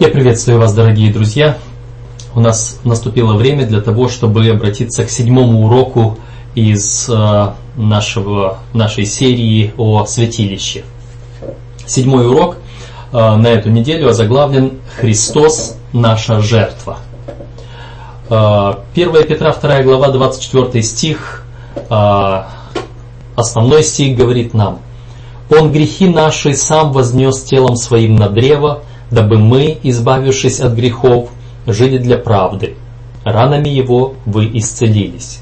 Я приветствую вас, дорогие друзья. У нас наступило время для того, чтобы обратиться к седьмому уроку из э, нашего, нашей серии о святилище. Седьмой урок э, на эту неделю озаглавлен «Христос – наша жертва». 1 э, Петра 2 глава 24 стих, основной стих говорит нам «Он грехи наши сам вознес телом своим на древо, дабы мы, избавившись от грехов, жили для правды. Ранами Его вы исцелились.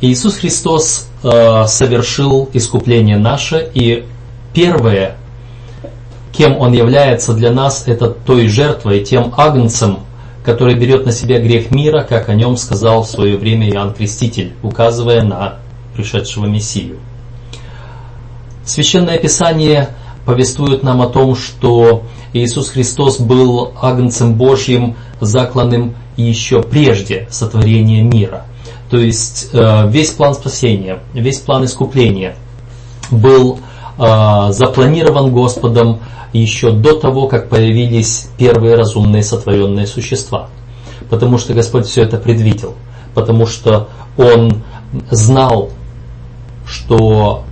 Иисус Христос э, совершил искупление наше, и первое, кем Он является для нас, это той жертвой, тем агнцем, который берет на себя грех мира, как о нем сказал в свое время Иоанн Креститель, указывая на пришедшего Мессию. Священное Писание повествует нам о том, что Иисус Христос был агнцем Божьим, закланным еще прежде сотворения мира. То есть э, весь план спасения, весь план искупления был э, запланирован Господом еще до того, как появились первые разумные сотворенные существа. Потому что Господь все это предвидел. Потому что Он знал, что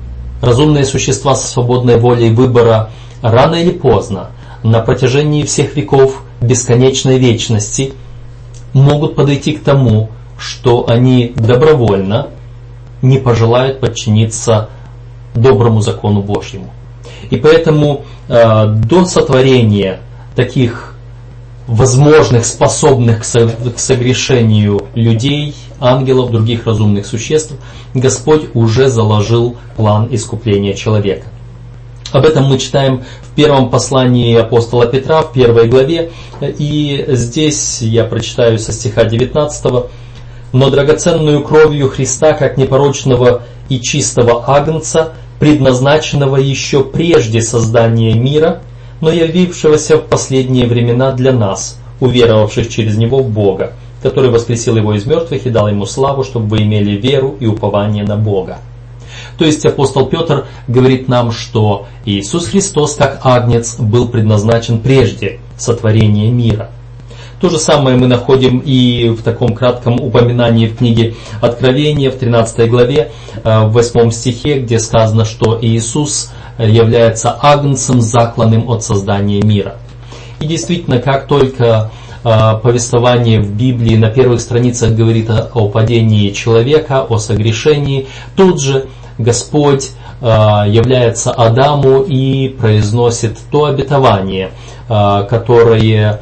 разумные существа со свободной волей выбора рано или поздно на протяжении всех веков бесконечной вечности могут подойти к тому, что они добровольно не пожелают подчиниться доброму закону Божьему. И поэтому э, до сотворения таких возможных, способных к согрешению людей, ангелов, других разумных существ, Господь уже заложил план искупления человека. Об этом мы читаем в первом послании апостола Петра, в первой главе. И здесь я прочитаю со стиха 19. «Но драгоценную кровью Христа, как непорочного и чистого агнца, предназначенного еще прежде создания мира, но явившегося в последние времена для нас, уверовавших через Него в Бога, который воскресил Его из мертвых и дал Ему славу, чтобы вы имели веру и упование на Бога. То есть апостол Петр говорит нам, что Иисус Христос как агнец был предназначен прежде сотворения мира. То же самое мы находим и в таком кратком упоминании в книге Откровения в 13 главе, э, в 8 стихе, где сказано, что Иисус является агнцем, закланным от создания мира. И действительно, как только повествование в Библии на первых страницах говорит о падении человека, о согрешении, тут же Господь э, является Адаму и произносит то обетование, э, которое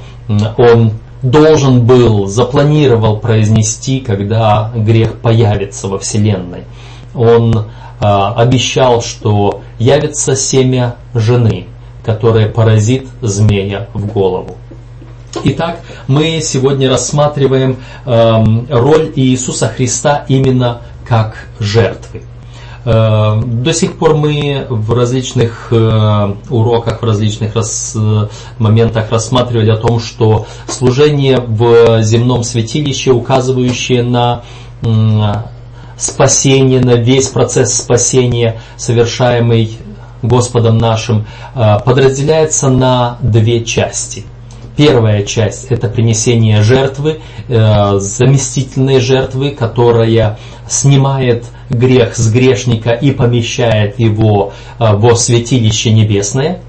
он должен был, запланировал произнести, когда грех появится во Вселенной. Он э, обещал, что явится семя жены, которое поразит змея в голову. Итак, мы сегодня рассматриваем роль Иисуса Христа именно как жертвы. Э, до сих пор мы в различных э, уроках, в различных рас, моментах рассматривали о том, что служение в земном святилище, указывающее на спасение, на весь процесс спасения, совершаемый Господом нашим, э, подразделяется на две части – Первая часть – это принесение жертвы, э, заместительной жертвы, которая снимает грех с грешника и помещает его э, во святилище небесное.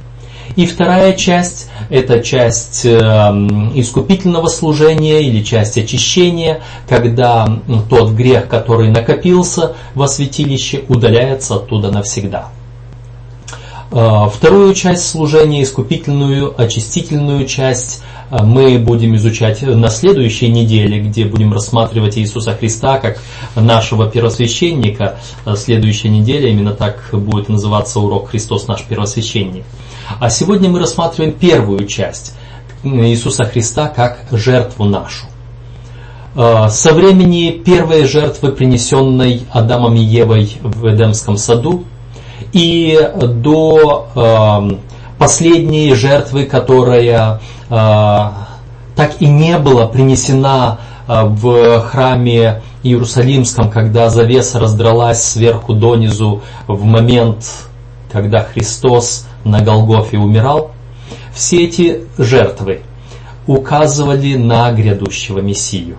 И вторая часть – это часть э, искупительного служения или часть очищения, когда тот грех, который накопился во святилище, удаляется оттуда навсегда. А, вторую часть служения, искупительную, очистительную часть а, мы будем изучать на следующей неделе, где будем рассматривать Иисуса Христа как нашего первосвященника. А, следующая неделя именно так будет называться урок «Христос наш первосвященник». А сегодня мы рассматриваем первую часть Иисуса Христа как жертву нашу. Со времени первой жертвы, принесенной Адамом и Евой в Эдемском саду, и до э, последней жертвы, которая э, так и не была принесена э, в храме Иерусалимском, когда завеса раздралась сверху донизу в момент, когда Христос на Голгофе умирал. все эти жертвы указывали на грядущего Мессию.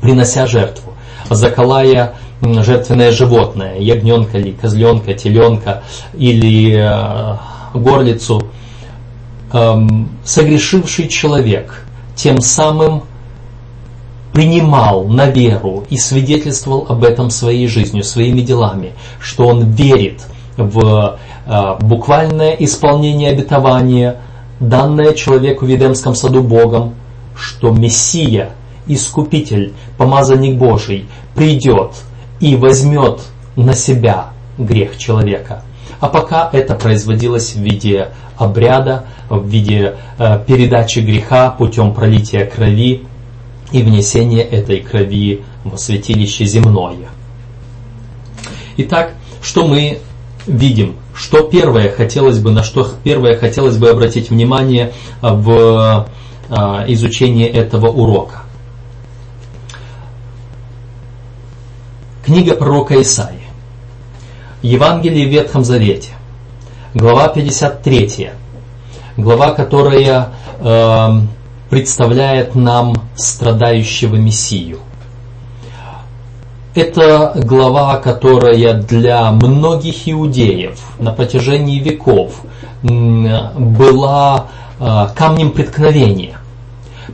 Принося жертву, заколая жертвенное животное, ягненка или козленка, теленка или э, горлицу, эм, согрешивший человек тем самым принимал на веру и свидетельствовал об этом своей жизнью, своими делами, что он верит в э, буквальное исполнение обетования, данное человеку в Едемском саду Богом, что Мессия, Искупитель, Помазанник Божий придет и возьмет на себя грех человека. А пока это производилось в виде обряда, в виде э, передачи греха путем пролития крови, и внесение этой крови в святилище земное. Итак, что мы видим? Что первое хотелось бы, на что первое хотелось бы обратить внимание в а, изучении этого урока? Книга пророка Исаии. Евангелие в Ветхом Завете. Глава 53. Глава, которая э, представляет нам страдающего Мессию. Это глава, которая для многих иудеев на протяжении веков была а, камнем преткновения,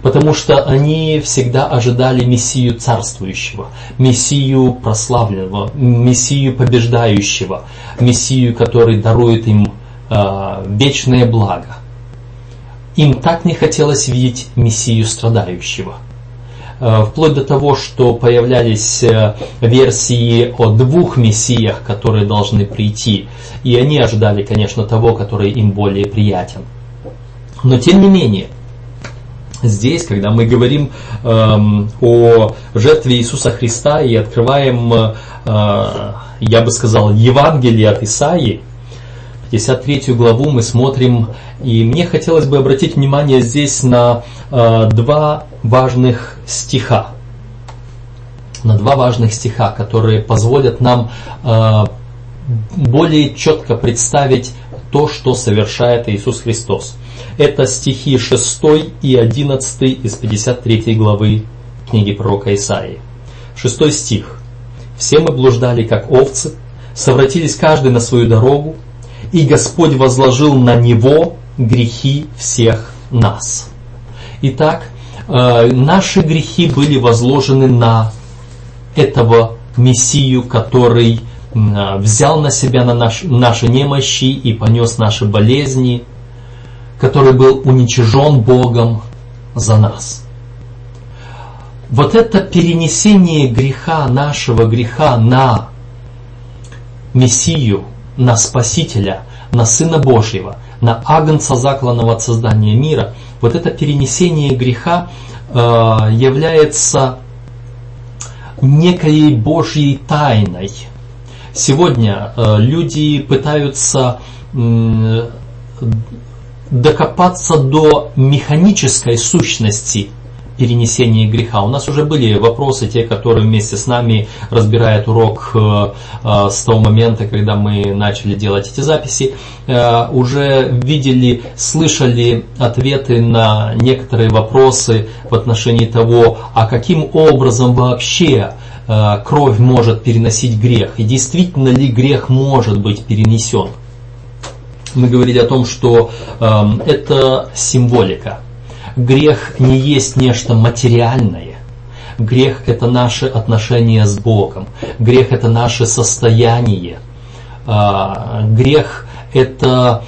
потому что они всегда ожидали Мессию царствующего, Мессию прославленного, Мессию побеждающего, Мессию, который дарует им а, вечное благо. Им так не хотелось видеть Мессию страдающего. Э, вплоть до того, что появлялись э, версии о двух Мессиях, которые должны прийти. И они ожидали, конечно, того, который им более приятен. Но тем не менее, здесь, когда мы говорим эм, о жертве Иисуса Христа и открываем, э, я бы сказал, Евангелие от Исаии, 53 главу мы смотрим, и мне хотелось бы обратить внимание здесь на э, два важных стиха. На два важных стиха, которые позволят нам э, более четко представить то, что совершает Иисус Христос. Это стихи 6 и 11 из 53 главы книги пророка Исаии. Шестой стих. «Все мы блуждали, как овцы, совратились каждый на свою дорогу, и Господь возложил на него грехи всех нас. Итак, э, наши грехи были возложены на этого Мессию, который э, взял на себя на наш, наши немощи и понес наши болезни, который был уничижен Богом за нас. Вот это перенесение греха, нашего греха на Мессию, на Спасителя, на Сына Божьего, на Агнца, закланного от создания мира, вот это перенесение греха э, является некой Божьей тайной. Сегодня э, люди пытаются э, докопаться до механической сущности перенесении греха. У нас уже были вопросы, те, которые вместе с нами разбирают урок э, э, с того момента, когда мы начали делать эти записи, э, уже видели, слышали ответы на некоторые вопросы в отношении того, а каким образом вообще кровь может переносить грех, и действительно ли грех может быть перенесен. Мы говорили о том, что это символика Грех не есть нечто материальное. Грех – это наши отношения с Богом. Грех – это наше состояние. А, грех – это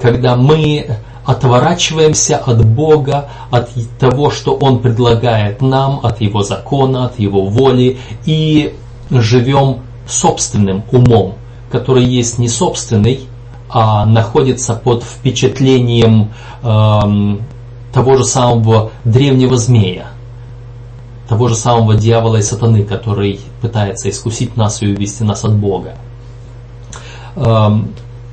когда мы отворачиваемся от Бога, от того, что Он предлагает нам, от Его закона, от Его воли, и живем собственным умом, который есть не собственный, а находится под впечатлением эм, того же самого древнего змея, того же самого дьявола и сатаны, который пытается искусить нас и увести нас от Бога. Эм,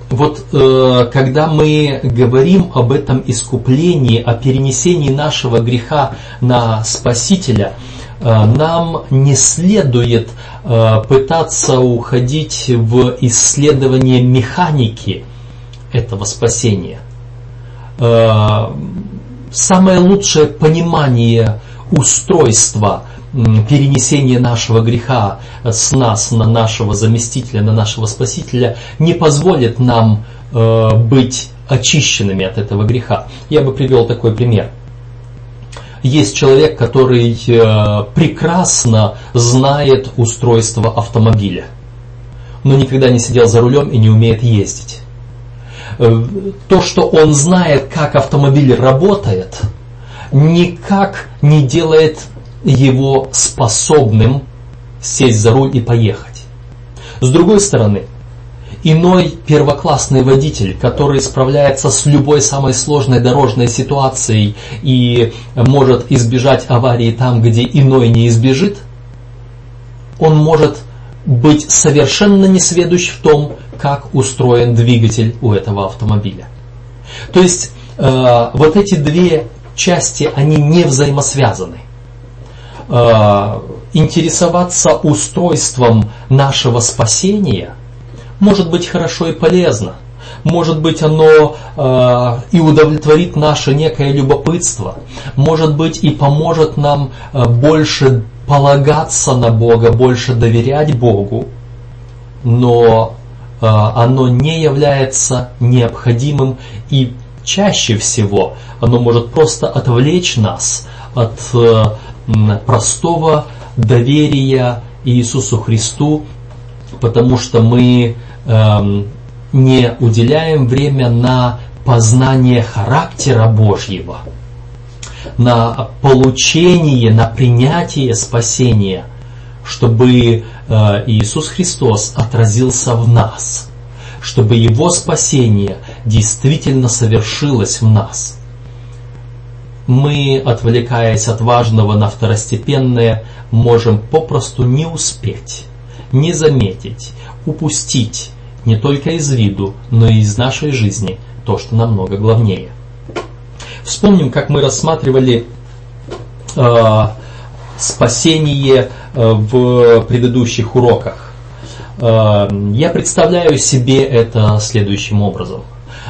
вот э, когда мы говорим об этом искуплении, о перенесении нашего греха на Спасителя, э, нам не следует э, пытаться уходить в исследование механики этого спасения – э, самое лучшее понимание устройства перенесения нашего греха с нас на нашего заместителя, на нашего спасителя не позволит нам быть очищенными от этого греха. Я бы привел такой пример. Есть человек, который э, прекрасно знает устройство автомобиля, но никогда не сидел за рулем и не умеет ездить. Э, то, что он знает, как автомобиль работает, никак не делает его способным сесть за руль и поехать. С другой стороны, иной первоклассный водитель, который справляется с любой самой сложной дорожной ситуацией и может избежать аварии там, где иной не избежит, он может быть совершенно несведущ в том, как устроен двигатель у этого автомобиля. То есть э, вот эти две части, они не взаимосвязаны. Э, интересоваться устройством нашего спасения может быть хорошо и полезно. Может быть, оно э, и удовлетворит наше некое любопытство. Может быть, и поможет нам э, больше полагаться на Бога, больше доверять Богу. Но э, оно не является необходимым и чаще всего оно может просто отвлечь нас от э, простого доверия Иисусу Христу, потому что мы эм, не уделяем время на познание характера Божьего, на получение, на принятие спасения, чтобы э, Иисус Христос отразился в нас, чтобы Его спасение действительно совершилось в нас – мы, отвлекаясь от важного на второстепенное, можем попросту не успеть, не заметить, упустить не только из виду, но и из нашей жизни то, что намного главнее. Вспомним, как мы рассматривали э, спасение э, в предыдущих уроках. Э, я представляю себе это следующим образом.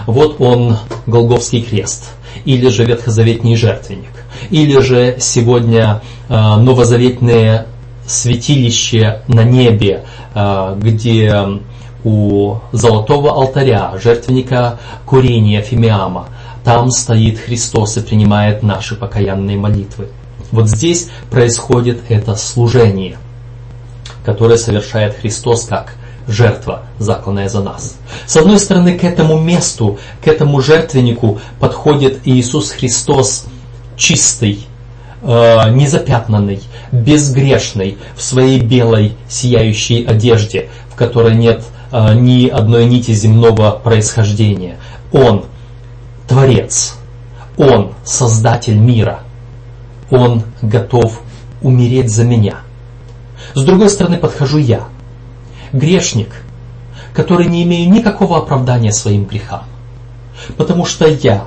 Вот он, Голговский крест – или же ветхозаветний жертвенник, или же сегодня э, новозаветное святилище на небе, э, где у золотого алтаря, жертвенника курения Фимиама, там стоит Христос и принимает наши покаянные молитвы. Вот здесь происходит это служение, которое совершает Христос как жертва, закланная за нас. С одной стороны, к этому месту, к этому жертвеннику подходит Иисус Христос чистый, э, незапятнанный, безгрешный, в своей белой сияющей одежде, в которой нет э, ни одной нити земного происхождения. Он Творец, Он Создатель мира, Он готов умереть за меня. С другой стороны подхожу я – грешник, который не имею никакого оправдания своим грехам. Потому что я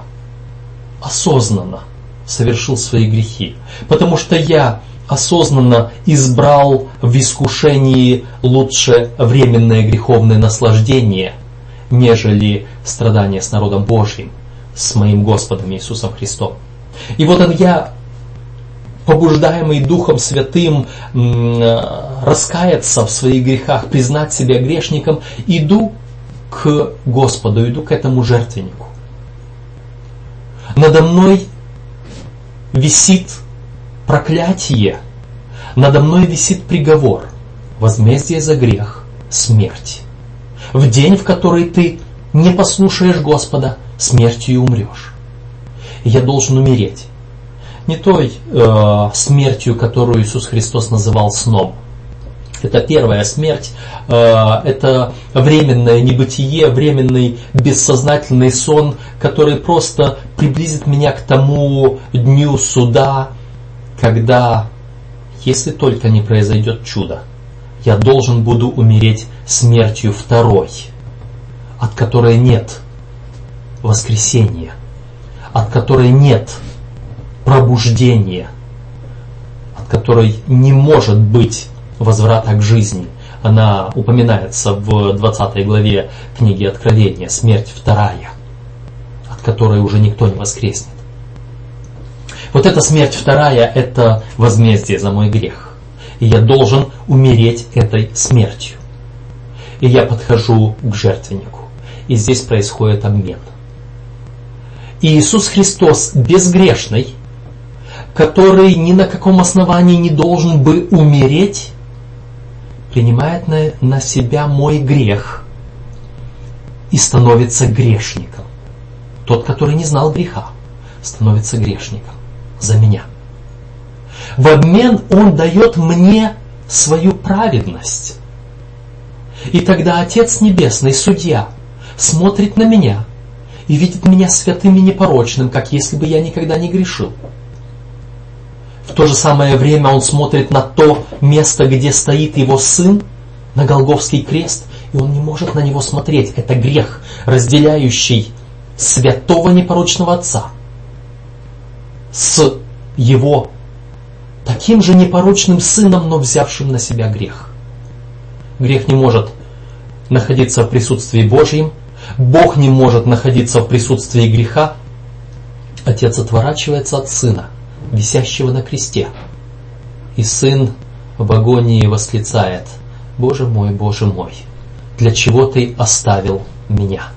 осознанно совершил свои грехи. Потому что я осознанно избрал в искушении лучше временное греховное наслаждение, нежели страдания с народом Божьим, с моим Господом Иисусом Христом. И вот он я побуждаемый Духом Святым раскаяться в своих грехах, признать себя грешником, иду к Господу, иду к этому жертвеннику. Надо мной висит проклятие, надо мной висит приговор, возмездие за грех, смерть. В день, в который ты не послушаешь Господа, смертью умрешь. я должен умереть не той э, смертью, которую Иисус Христос называл сном. Это первая смерть, э, это временное небытие, временный бессознательный сон, который просто приблизит меня к тому дню суда, когда, если только не произойдет чудо, я должен буду умереть смертью второй, от которой нет воскресения, от которой нет пробуждение, от которой не может быть возврата к жизни. Она упоминается в 20 главе книги Откровения, смерть вторая, от которой уже никто не воскреснет. Вот эта смерть вторая – это возмездие за мой грех. И я должен умереть этой смертью. И я подхожу к жертвеннику. И здесь происходит обмен. И Иисус Христос безгрешный, который ни на каком основании не должен бы умереть, принимает на, на себя мой грех и становится грешником. Тот, который не знал греха, становится грешником за меня. В обмен он дает мне свою праведность. И тогда Отец Небесный, Судья, смотрит на меня и видит меня святым и непорочным, как если бы я никогда не грешил. В то же самое время он смотрит на то место, где стоит его сын, на Голговский крест, и он не может на него смотреть. Это грех, разделяющий святого непорочного Отца с его таким же непорочным сыном, но взявшим на себя грех. Грех не может находиться в присутствии Божьем, Бог не может находиться в присутствии греха. Отец отворачивается от сына, висящего на кресте. И сын в агонии восклицает, «Боже мой, Боже мой, для чего ты оставил меня?»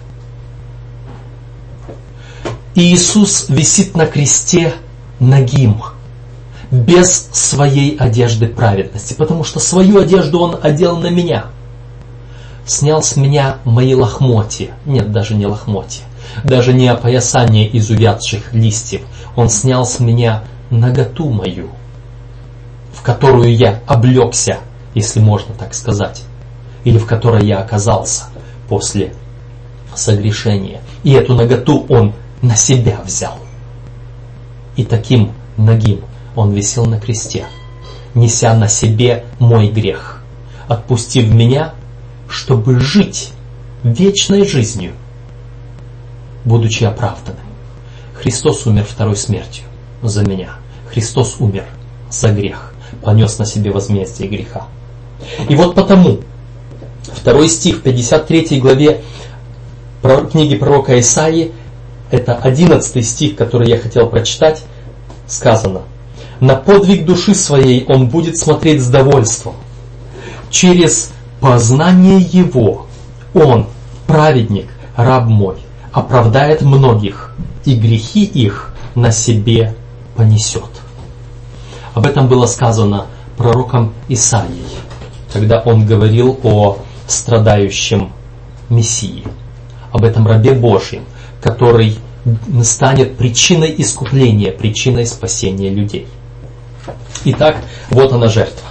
И Иисус висит на кресте нагим, без своей одежды праведности, потому что свою одежду Он одел на меня. Снял с меня мои лохмотья, нет, даже не лохмотья, даже не опоясание из увядших листьев, Он снял с меня наготу мою, в которую я облегся, если можно так сказать, или в которой я оказался после согрешения. И эту наготу Он на себя взял. И таким нагим он висел на кресте, неся на себе мой грех, отпустив меня, чтобы жить вечной жизнью, будучи оправданным. Христос умер второй смертью за меня. Христос умер за грех, понес на себе возмездие греха. И вот потому, второй стих в 53 главе книги пророка Исаии, это 11 стих, который я хотел прочитать, сказано, «На подвиг души своей он будет смотреть с довольством. Через познание его он, праведник, раб мой, оправдает многих, и грехи их на себе понесет». Об этом было сказано пророком Исаией, когда он говорил о страдающем Мессии, об этом рабе Божьем, который станет причиной искупления, причиной спасения людей. Итак, вот она жертва.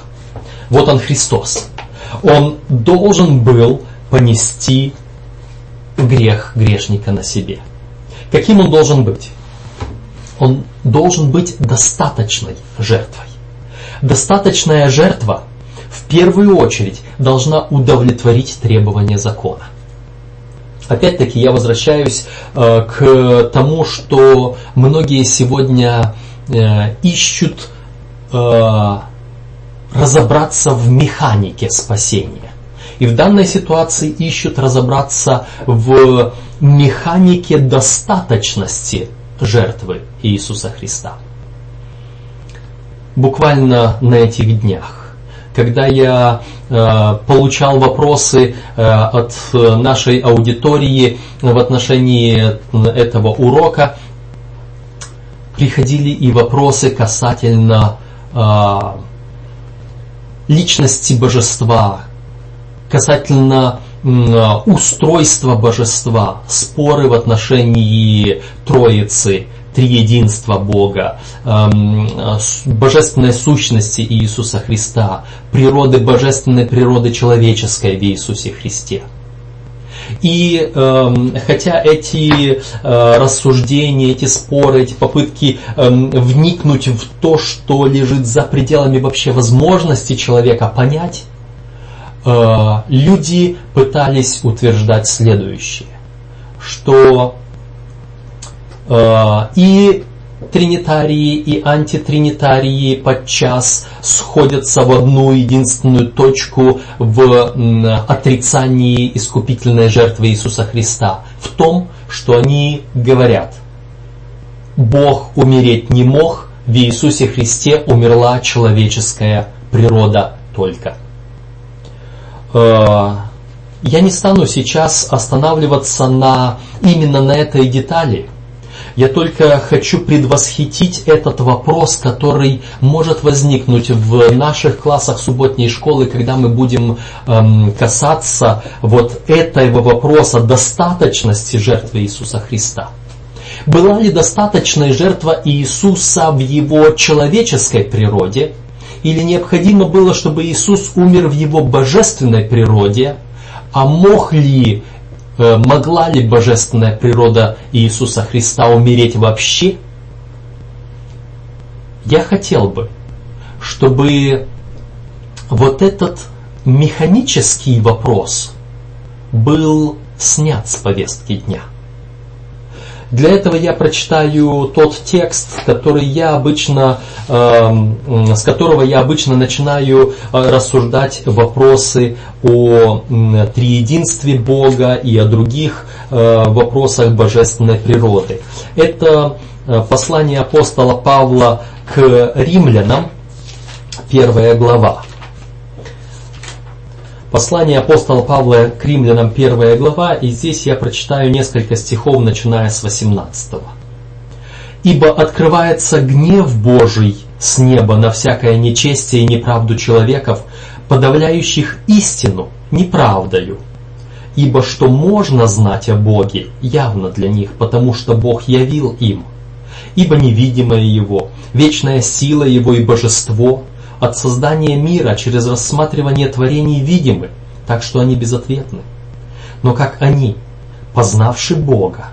Вот он Христос. Он должен был понести грех грешника на себе. Каким он должен быть? Он должен быть достаточной жертвой. Достаточная жертва в первую очередь должна удовлетворить требования закона. Опять-таки я возвращаюсь э, к тому, что многие сегодня э, ищут э, разобраться в механике спасения. И в данной ситуации ищут разобраться в механике достаточности жертвы Иисуса Христа. Буквально на этих днях когда я э, получал вопросы э, от нашей аудитории в отношении этого урока, приходили и вопросы касательно э, личности божества, касательно устройства божества, споры в отношении Троицы, триединства Бога, эм, божественной сущности Иисуса Христа, природы божественной природы человеческой в Иисусе Христе. И э, хотя эти э, рассуждения, эти споры, эти попытки э, вникнуть в то, что лежит за пределами вообще возможности человека понять, э, люди пытались утверждать следующее, что Э, и тринитарии и антитринитарии подчас сходятся в одну единственную точку в отрицании искупительной жертвы Иисуса Христа, в том, что они говорят, Бог умереть не мог, в Иисусе Христе умерла человеческая природа только. Э, я не стану сейчас останавливаться на, именно на этой детали – я только хочу предвосхитить этот вопрос, который может возникнуть в наших классах субботней школы, когда мы будем эм, касаться вот этого вопроса достаточности жертвы Иисуса Христа. Была ли достаточная жертва Иисуса в его человеческой природе, или необходимо было, чтобы Иисус умер в его божественной природе, а мог ли Э, могла ли божественная природа Иисуса Христа умереть вообще? Я хотел бы, чтобы вот этот механический вопрос был снят с повестки дня – для этого я прочитаю тот текст, который я обычно, э, с которого я обычно начинаю э, рассуждать вопросы о триединстве Бога и о других э, вопросах божественной природы. Это э, послание апостола Павла к римлянам, первая глава. Послание апостола Павла к римлянам, первая глава, и здесь я прочитаю несколько стихов, начиная с 18. «Ибо открывается гнев Божий с неба на всякое нечестие и неправду человеков, подавляющих истину неправдою. Ибо что можно знать о Боге, явно для них, потому что Бог явил им. Ибо невидимое Его, вечная сила Его и божество – от создания мира через рассматривание творений видимы, так что они безответны. Но как они, познавши Бога,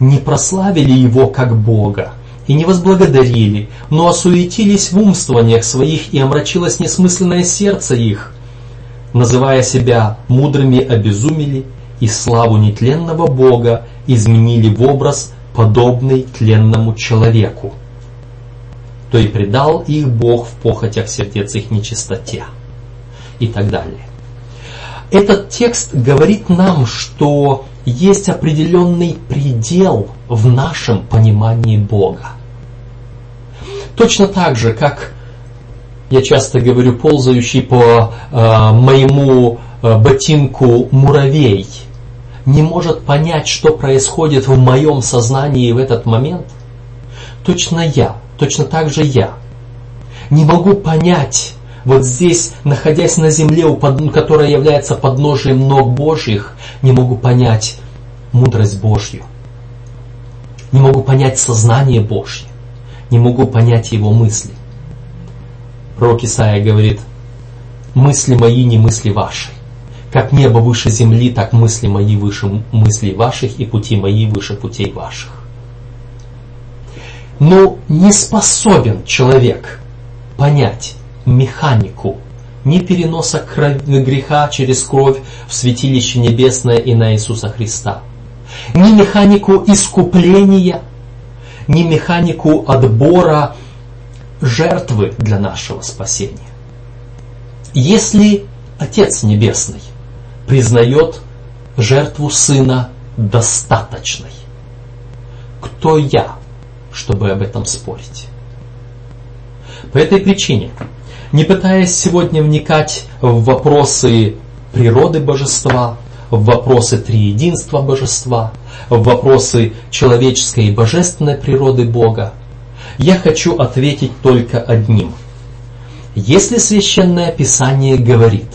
не прославили Его как Бога и не возблагодарили, но осуетились в умствованиях своих и омрачилось несмысленное сердце их, называя себя мудрыми обезумели и славу нетленного Бога изменили в образ, подобный тленному человеку то и предал их Бог в похотях сердец их нечистоте. И так далее. Этот текст говорит нам, что есть определенный предел в нашем понимании Бога. Точно так же, как я часто говорю, ползающий по э, моему э, ботинку муравей не может понять, что происходит в моем сознании в этот момент, точно я точно так же я. Не могу понять, вот здесь, находясь на земле, которая является подножием ног Божьих, не могу понять мудрость Божью. Не могу понять сознание Божье. Не могу понять его мысли. Пророк Исаия говорит, мысли мои не мысли ваши. Как небо выше земли, так мысли мои выше мыслей ваших, и пути мои выше путей ваших. Но не способен человек понять механику. Ни переноса крови, греха через кровь в святилище небесное и на Иисуса Христа, ни механику искупления, ни механику отбора жертвы для нашего спасения. Если Отец Небесный признает жертву Сына достаточной, кто я, чтобы об этом спорить. По этой причине, не пытаясь сегодня вникать в вопросы природы божества, в вопросы триединства божества, в вопросы человеческой и божественной природы Бога, я хочу ответить только одним. Если Священное Писание говорит,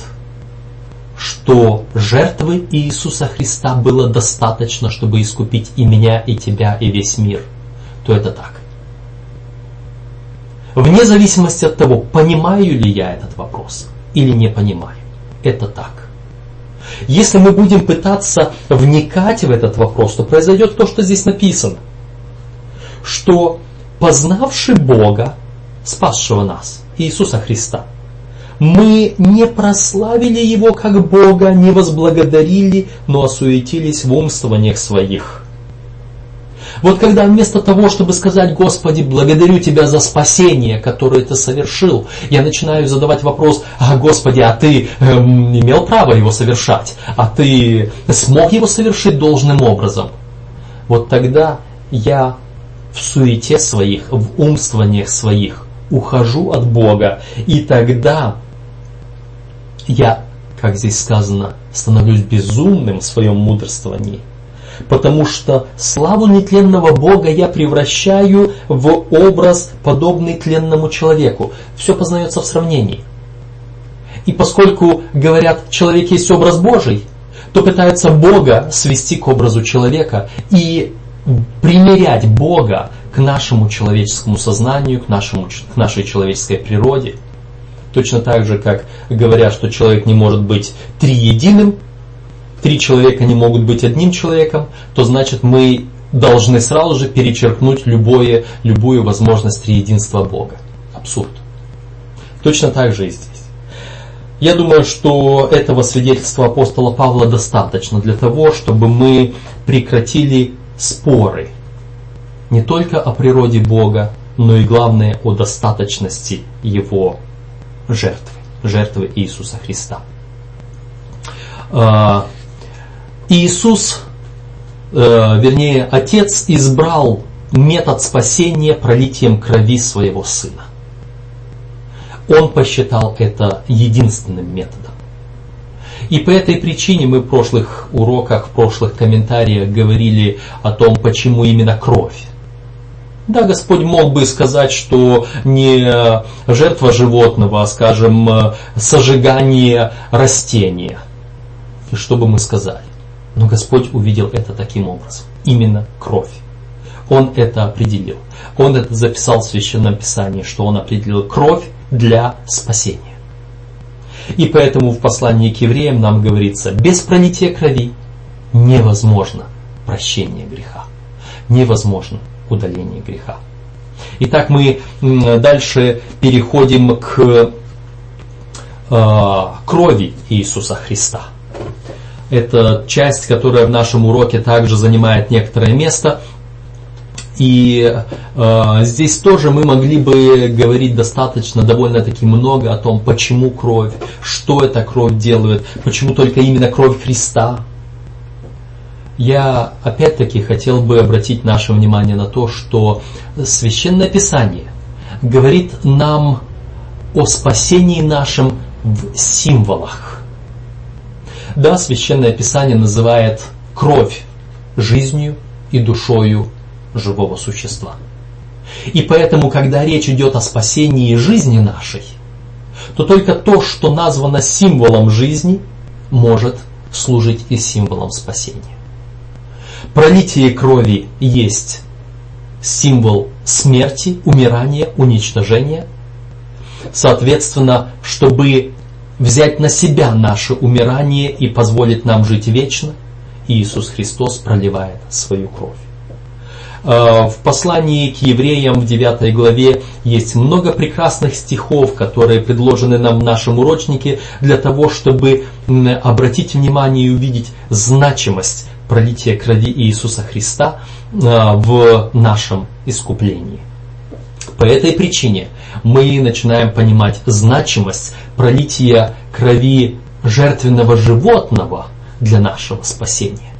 что жертвы Иисуса Христа было достаточно, чтобы искупить и меня, и тебя, и весь мир – то это так. Вне зависимости от того, понимаю ли я этот вопрос или не понимаю. Это так. Если мы будем пытаться вникать в этот вопрос, то произойдет то, что здесь написано. Что познавший Бога, спасшего нас, Иисуса Христа, мы не прославили Его как Бога, не возблагодарили, но осуетились в умствованиях своих – вот когда вместо того, чтобы сказать, Господи, благодарю Тебя за спасение, которое Ты совершил, я начинаю задавать вопрос, а Господи, а Ты эм, имел право его совершать? А Ты смог его совершить должным образом? вот тогда я в суете своих, в умствованиях своих ухожу от Бога, и тогда я, как здесь сказано, становлюсь безумным в своем мудрствовании, потому что славу нетленного Бога я превращаю в образ, подобный тленному человеку. Все познается в сравнении. И поскольку говорят, человек есть образ Божий, то пытаются Бога свести к образу человека и примерять Бога к нашему человеческому сознанию, к, нашему, к нашей человеческой природе. Точно так же, как говорят, что человек не может быть триединым, три человека не могут быть одним человеком, то значит мы должны сразу же перечеркнуть любое, любую возможность триединства Бога. Абсурд. Точно так же и здесь. Я думаю, что этого свидетельства апостола Павла достаточно для того, чтобы мы прекратили споры не только о природе Бога, но и главное о достаточности Его жертвы, жертвы Иисуса Христа. Иисус, э, вернее, Отец избрал метод спасения пролитием крови своего Сына. Он посчитал это единственным методом. И по этой причине мы в прошлых уроках, в прошлых комментариях говорили о том, почему именно кровь. Да, Господь мог бы сказать, что не жертва животного, а, скажем, сожигание растения. И что бы мы сказали? Но Господь увидел это таким образом. Именно кровь. Он это определил. Он это записал в Священном Писании, что он определил кровь для спасения. И поэтому в послании к евреям нам говорится, без пролития крови невозможно прощение греха. Невозможно удаление греха. Итак, мы дальше переходим к э, крови Иисуса Христа. Это часть, которая в нашем уроке также занимает некоторое место. И э, здесь тоже мы могли бы говорить достаточно, довольно-таки много о том, почему кровь, что эта кровь делает, почему только именно кровь Христа. Я опять-таки хотел бы обратить наше внимание на то, что Священное Писание говорит нам о спасении нашем в символах. Да, Священное Писание называет кровь жизнью и душою живого существа. И поэтому, когда речь идет о спасении жизни нашей, то только то, что названо символом жизни, может служить и символом спасения. Пролитие крови есть символ смерти, умирания, уничтожения. Соответственно, чтобы взять на себя наше умирание и позволить нам жить вечно, Иисус Христос проливает свою кровь. Э, в послании к евреям в 9 главе есть много прекрасных стихов, которые предложены нам в нашем урочнике для того, чтобы обратить внимание и увидеть значимость пролития крови Иисуса Христа э, в нашем искуплении. По этой причине мы начинаем понимать значимость пролития крови жертвенного животного для нашего спасения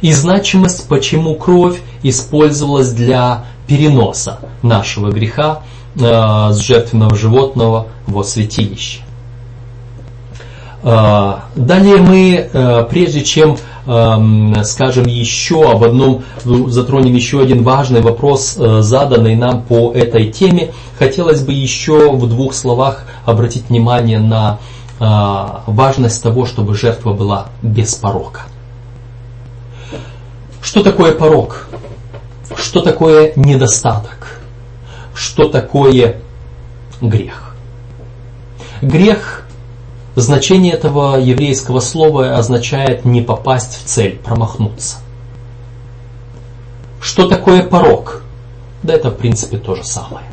и значимость, почему кровь использовалась для переноса нашего греха э, с жертвенного животного во святилище. Э, далее мы, э, прежде чем скажем еще об одном, затронем еще один важный вопрос, э, заданный нам по этой теме, хотелось бы еще в двух словах обратить внимание на э, важность того, чтобы жертва была без порока. Что такое порог? Что такое недостаток? Что такое грех? Грех, значение этого еврейского слова означает не попасть в цель, промахнуться. Что такое порог? Да это в принципе то же самое.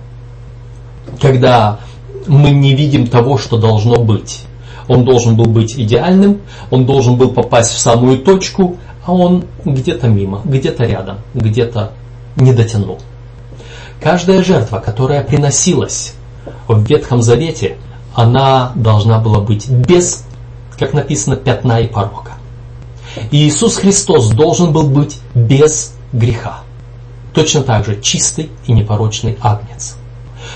Когда мы не видим того, что должно быть. Он должен был быть идеальным, он должен был попасть в самую точку, а он где-то мимо, где-то рядом, где-то не дотянул. Каждая жертва, которая приносилась в Ветхом Завете, она должна была быть без, как написано, пятна и порока. И Иисус Христос должен был быть без греха. Точно так же чистый и непорочный агнец.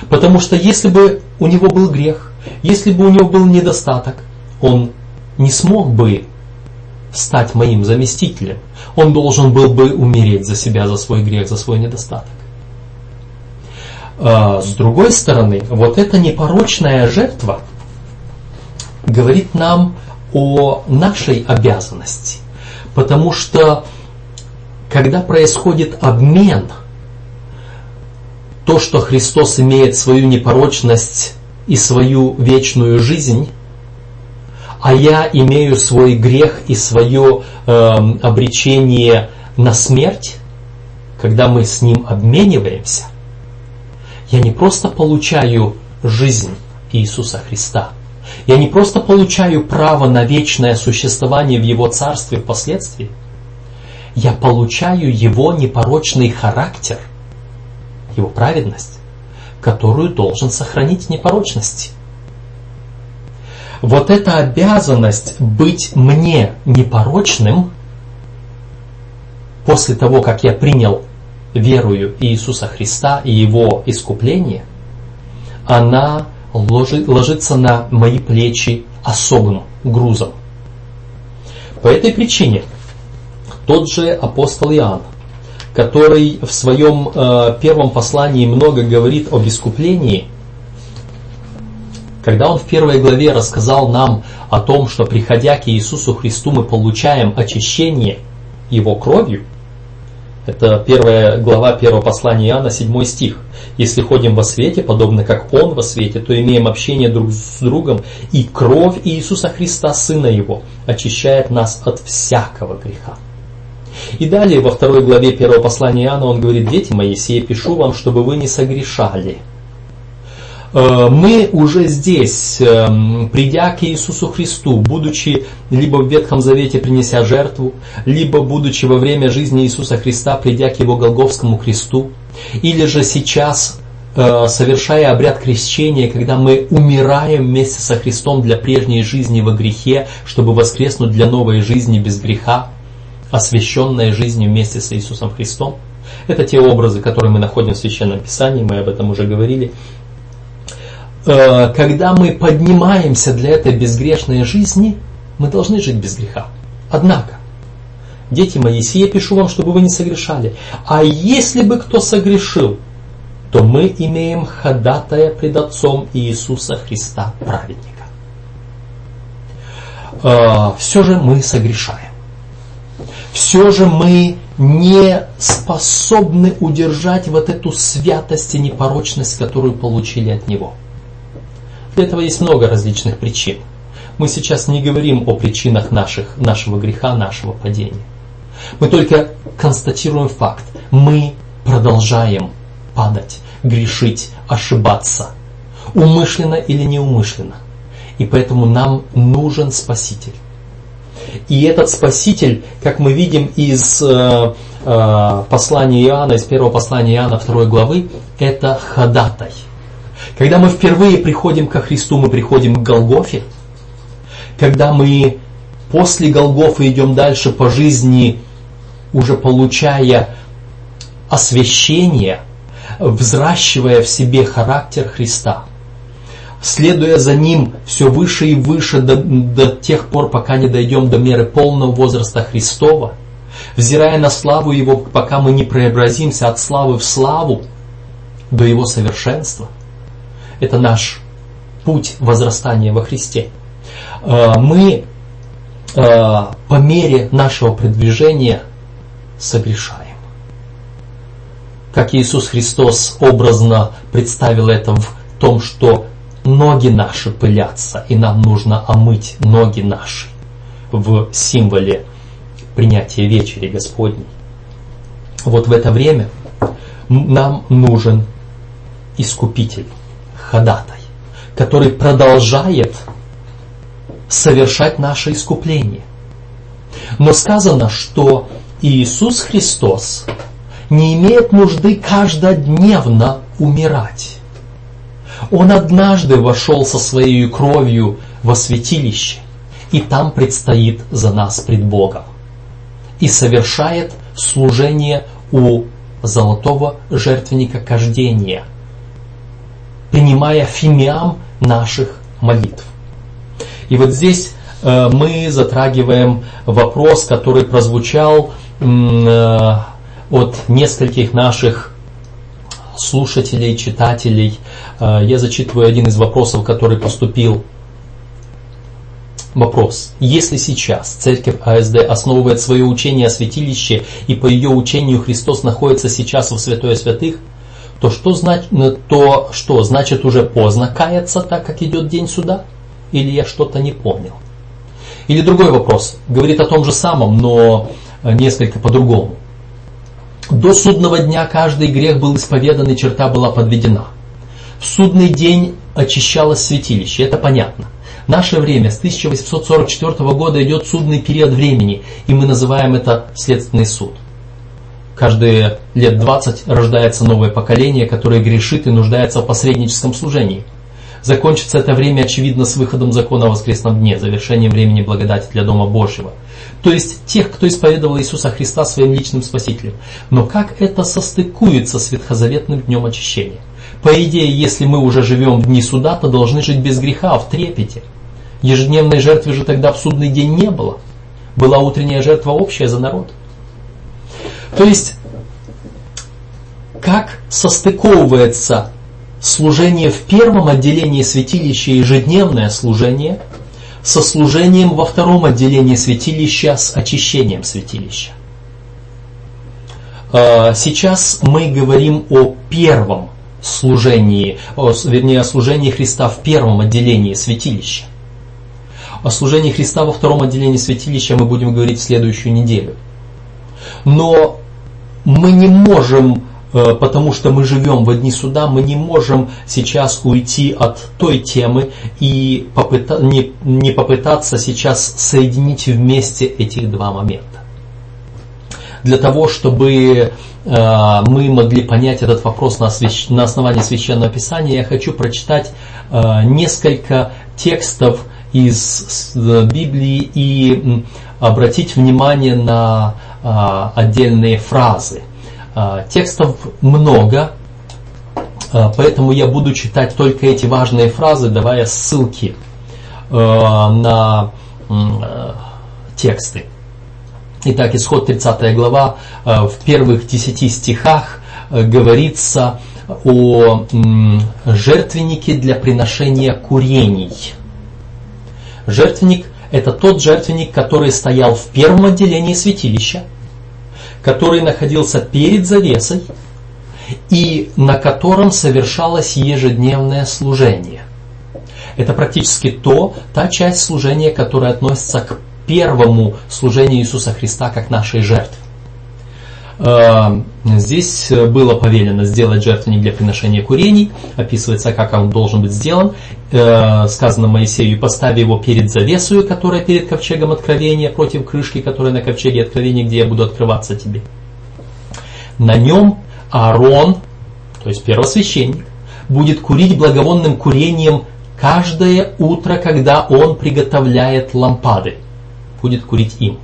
Потому что если бы у него был грех, если бы у него был недостаток, он не смог бы стать моим заместителем. Он должен был бы умереть за себя, за свой грех, за свой недостаток. А, с другой стороны, вот эта непорочная жертва говорит нам о нашей обязанности. Потому что когда происходит обмен, то, что Христос имеет свою непорочность и свою вечную жизнь, а я имею свой грех и свое э, обречение на смерть, когда мы с ним обмениваемся, я не просто получаю жизнь Иисуса Христа, я не просто получаю право на вечное существование в Его Царстве впоследствии, я получаю Его непорочный характер, Его праведность, которую должен сохранить непорочности. Вот эта обязанность быть мне непорочным после того, как я принял верую Иисуса Христа и Его искупление, она ложится на мои плечи особым грузом. По этой причине тот же апостол Иоанн, который в своем э, первом послании много говорит об искуплении, когда он в первой главе рассказал нам о том, что приходя к Иисусу Христу мы получаем очищение Его кровью, это первая глава первого послания Иоанна, 7 стих. Если ходим во свете, подобно как Он во свете, то имеем общение друг с другом, и кровь Иисуса Христа, Сына Его, очищает нас от всякого греха. И далее во второй главе первого послания Иоанна он говорит, «Дети мои, сие пишу вам, чтобы вы не согрешали». Э, мы уже здесь, эм, придя к Иисусу Христу, будучи либо в Ветхом Завете принеся жертву, либо будучи во время жизни Иисуса Христа, придя к Его Голговскому кресту, или же сейчас э, совершая обряд крещения, когда мы умираем вместе со Христом для прежней жизни во грехе, чтобы воскреснуть для новой жизни без греха, освященной жизнью вместе с Иисусом Христом. Это те образы, которые мы находим в Священном Писании, мы об этом уже говорили. Э, когда мы поднимаемся для этой безгрешной жизни, мы должны жить без греха. Однако, дети мои, сие пишу вам, чтобы вы не согрешали. А если бы кто согрешил, то мы имеем ходатая пред Отцом Иисуса Христа, праведника. Э, Все же мы согрешаем. Все же мы не способны удержать вот эту святость и непорочность, которую получили от Него. Этого есть много различных причин. Мы сейчас не говорим о причинах наших, нашего греха, нашего падения. Мы только констатируем факт. Мы продолжаем падать, грешить, ошибаться. Умышленно или неумышленно. И поэтому нам нужен Спаситель. И этот Спаситель, как мы видим из э, э, послания Иоанна, из первого послания Иоанна второй главы, это ходатай – когда мы впервые приходим ко Христу, мы приходим к Голгофе. Когда мы после Голгофы идем дальше по жизни, уже получая освящение, взращивая в себе характер Христа, следуя за Ним все выше и выше до, до тех пор, пока не дойдем до меры полного возраста Христова, взирая на славу Его, пока мы не преобразимся от славы в славу до Его совершенства – это наш путь возрастания во Христе. Э, мы э, по мере нашего продвижения согрешаем. Как Иисус Христос образно представил это в том, что ноги наши пылятся, и нам нужно омыть ноги наши в символе принятия вечери Господней. Вот в это время нам нужен Искупитель ходатай, который продолжает совершать наше искупление. Но сказано, что Иисус Христос не имеет нужды каждодневно умирать. Он однажды вошел со своей кровью во святилище, и там предстоит за нас пред Богом, и совершает служение у золотого жертвенника кождения, принимая фимиам наших молитв. И вот здесь э, мы затрагиваем вопрос, который прозвучал э, от нескольких наших слушателей, читателей. Э, я зачитываю один из вопросов, который поступил. Вопрос. Если сейчас церковь АСД основывает свое учение о святилище и по ее учению Христос находится сейчас в святое святых, то что, значит, то что значит уже поздно каяться, так как идет день суда? Или я что-то не понял? Или другой вопрос, говорит о том же самом, но несколько по-другому. До судного дня каждый грех был исповедан и черта была подведена. В судный день очищалось святилище, это понятно. В наше время, с 1844 года идет судный период времени, и мы называем это следственный суд. Каждые лет 20 рождается новое поколение, которое грешит и нуждается в посредническом служении. Закончится это время, очевидно, с выходом закона о воскресном дне, завершением времени благодати для Дома Божьего – то есть тех, кто исповедовал Иисуса Христа своим личным Спасителем. Но как это состыкуется с ветхозаветным днем очищения? По идее, если мы уже живем в дни суда, то должны жить без греха, в трепете. Ежедневной жертвы же тогда в судный день не было. Была утренняя жертва общая за народ. То есть, как состыковывается служение в первом отделении святилища ежедневное служение – со служением во втором отделении святилища с очищением святилища. А, сейчас мы говорим о первом служении, вернее о служении Христа в первом отделении святилища. О служении Христа во втором отделении святилища мы будем говорить в следующую неделю. Но мы не можем Э, потому что мы живем в одни суда, мы не можем сейчас уйти от той темы и попыта- не, не попытаться сейчас соединить вместе этих два момента. Для того, чтобы э, мы могли понять этот вопрос на, основании Священного Писания, я хочу прочитать э, несколько текстов из Библии и обратить внимание на отдельные фразы. А, текстов много, а, поэтому я буду читать только эти важные фразы, давая ссылки а, на тексты. Итак, исход 30 глава, в первых 10 стихах говорится о жертвеннике для приношения курений. Жертвенник – это тот жертвенник, который стоял в первом отделении святилища – который находился перед завесой и на котором совершалось ежедневное служение. Это практически то, та часть служения, которая относится к первому служению Иисуса Христа как нашей жертвы. Э, здесь было повелено сделать жертвенник для приношения курений. Описывается, как он должен быть сделан. Э, сказано Моисею, поставь его перед завесою, которая перед ковчегом откровения, против крышки, которая на ковчеге откровения, где я буду открываться тебе. На нем Аарон, то есть первосвященник, будет курить благовонным курением каждое утро, когда он приготовляет лампады. Будет курить им.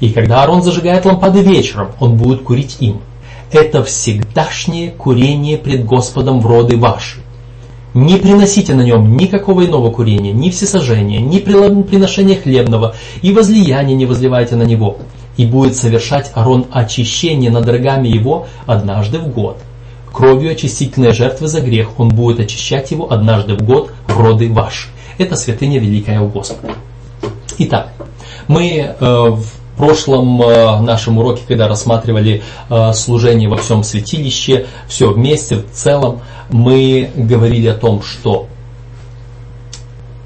И когда Аарон зажигает лампады вечером, он будет курить им. Это всегдашнее курение пред Господом в роды ваши. Не приносите на нем никакого иного курения, ни всесожжения, ни приношения хлебного, и возлияния не возливайте на него. И будет совершать Арон очищение над рогами его однажды в год. Кровью очистительной жертвы за грех он будет очищать его однажды в год в роды ваши. Это святыня великая у Господа. Итак, мы э, в прошлом э, нашем уроке, когда рассматривали э, служение во всем святилище, все вместе, в целом, мы говорили о том, что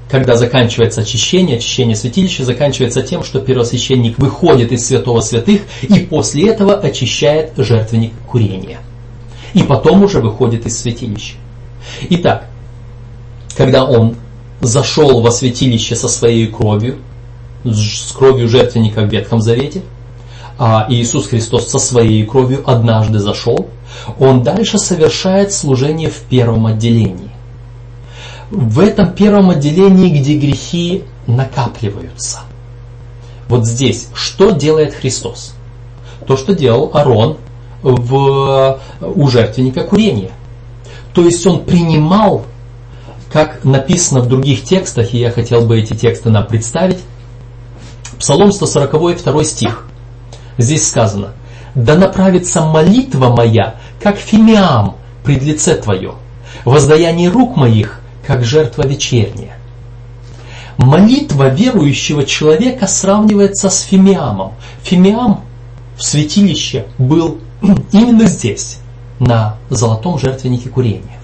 когда заканчивается очищение, очищение святилища заканчивается тем, что первосвященник выходит из святого святых и после этого очищает жертвенник курения. И потом уже выходит из святилища. Итак, когда он зашел во святилище со своей кровью, с кровью жертвенника в Ветхом Завете, а Иисус Христос со своей кровью однажды зашел, он дальше совершает служение в первом отделении. В этом первом отделении, где грехи накапливаются. Вот здесь, что делает Христос? То, что делал Арон в, у жертвенника курения. То есть он принимал, как написано в других текстах, и я хотел бы эти тексты нам представить, Псалом 140, 2 стих. Здесь сказано, «Да направится молитва моя, как фимиам пред лице Твое, воздаяние рук моих, как жертва вечерняя». Молитва верующего человека сравнивается с фимиамом. Фимиам в святилище был именно здесь, на золотом жертвеннике курения.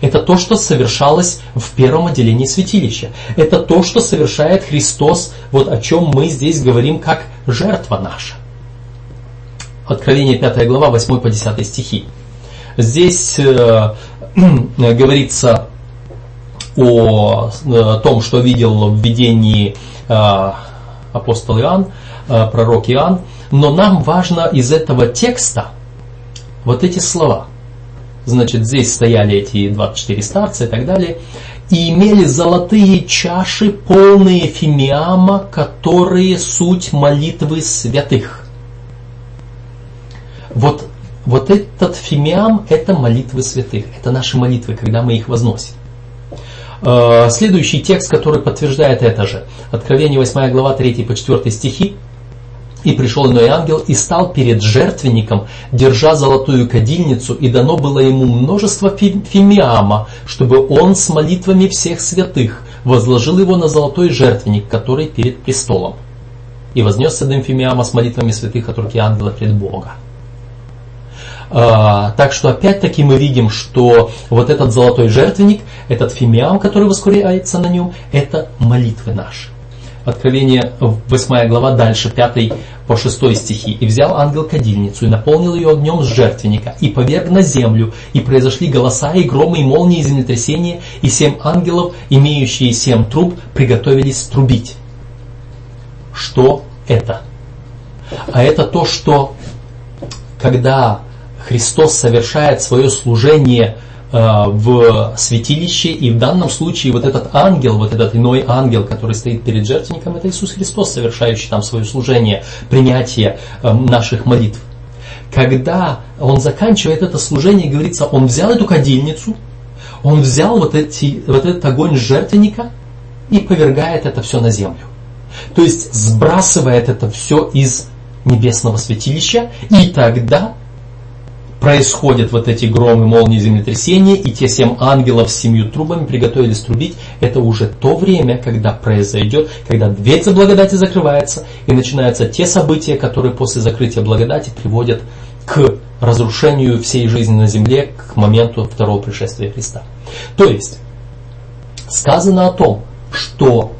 Это то, что совершалось в первом отделении святилища. Это то, что совершает Христос, вот о чем мы здесь говорим, как жертва наша. Откровение 5 глава, 8 по 10 стихи. Здесь э, говорится о, о э, том, что видел в видении э, апостол Иоанн, э, пророк Иоанн, но нам важно из этого текста вот эти слова. Значит, здесь стояли эти 24 старца и так далее. И имели золотые чаши, полные фимиама, которые суть молитвы святых. Вот, вот этот фимиам – это молитвы святых. Это наши молитвы, когда мы их возносим. Э, следующий текст, который подтверждает это же. Откровение 8 глава 3 по 4 стихи. И пришел иной ангел и стал перед жертвенником, держа золотую кадильницу, и дано было ему множество фимиама, чтобы он с молитвами всех святых возложил его на золотой жертвенник, который перед престолом. И вознесся дым фимиама с молитвами святых от руки ангела пред Бога. А, так что опять-таки мы видим, что вот этот золотой жертвенник, этот фимиам, который воскуряется на нем, это молитвы наши. Откровение 8 глава, дальше 5 по 6 стихи. «И взял ангел кадильницу, и наполнил ее огнем с жертвенника, и поверг на землю, и произошли голоса, и громы, и молнии, и землетрясения, и семь ангелов, имеющие семь труб, приготовились трубить». Что это? А это то, что когда Христос совершает свое служение э, в святилище, и в данном случае вот этот ангел, вот этот иной ангел, который стоит перед жертвенником, это Иисус Христос, совершающий там свое служение, принятие э, наших молитв. Когда он заканчивает это служение, говорится, он взял эту кадильницу, он взял вот, эти, вот этот огонь жертвенника и повергает это все на землю. То есть сбрасывает это все из небесного святилища, и тогда происходят вот эти громы, молнии, землетрясения, и те семь ангелов с семью трубами приготовились трубить, это уже то время, когда произойдет, когда дверь за благодати закрывается, и начинаются те события, которые после закрытия благодати приводят к разрушению всей жизни на земле к моменту второго пришествия Христа. То есть, сказано о том, что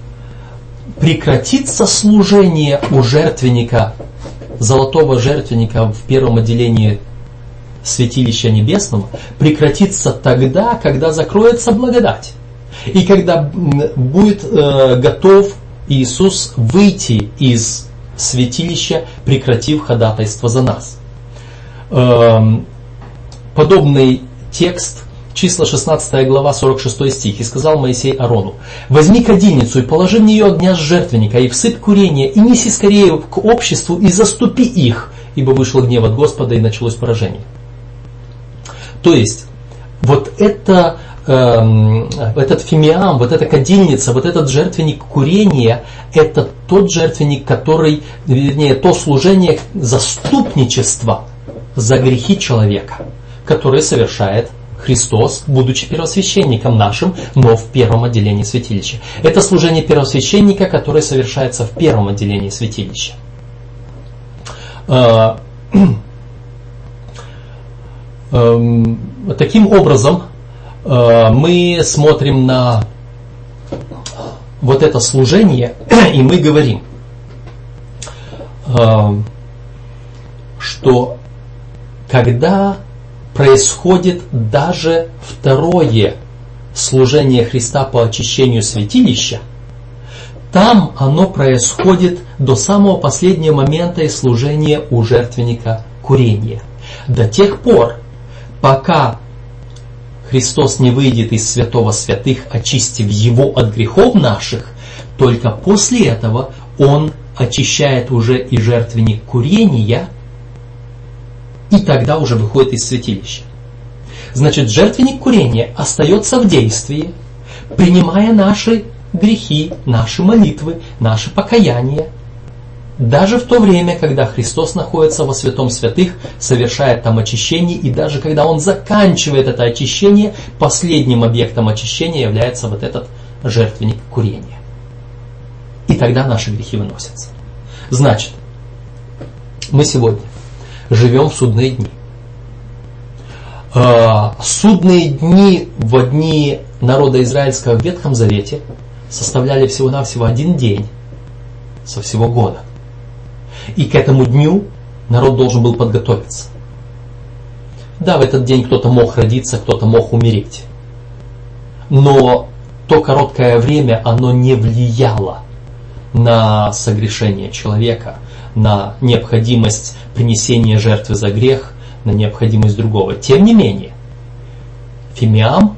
прекратится служение у жертвенника, золотого жертвенника в первом отделении святилища небесного прекратится тогда, когда закроется благодать. И когда будет э, готов Иисус выйти из святилища, прекратив ходатайство за нас. Эм, подобный текст, числа 16 глава, 46 стих, «И сказал Моисей Арону, возьми кадильницу и положи в нее огня с жертвенника, и всыпь курение, и неси скорее к обществу, и заступи их, ибо вышел гнев от Господа, и началось поражение». То есть, вот это, э, этот фимиам, вот эта кадильница, вот этот жертвенник курения, это тот жертвенник, который, вернее, то служение заступничества за грехи человека, которое совершает Христос, будучи первосвященником нашим, но в первом отделении святилища. Это служение первосвященника, которое совершается в первом отделении святилища. Эм, таким образом, э, мы смотрим на вот это служение, и мы говорим, э, что когда происходит даже второе служение Христа по очищению святилища, там оно происходит до самого последнего момента и служения у жертвенника курения. До тех пор, пока Христос не выйдет из святого святых, очистив его от грехов наших, только после этого Он очищает уже и жертвенник курения, и тогда уже выходит из святилища. Значит, жертвенник курения остается в действии, принимая наши грехи, наши молитвы, наше покаяние. Даже в то время, когда Христос находится во святом святых, совершает там очищение, и даже когда Он заканчивает это очищение, последним объектом очищения является вот этот жертвенник курения. И тогда наши грехи выносятся. Значит, мы сегодня живем в судные дни. А, судные дни в дни народа израильского в Ветхом Завете составляли всего-навсего один день со всего года. И к этому дню народ должен был подготовиться. Да, в этот день кто-то мог родиться, кто-то мог умереть. Но то короткое время оно не влияло на согрешение человека, на необходимость принесения жертвы за грех, на необходимость другого. Тем не менее, фимиам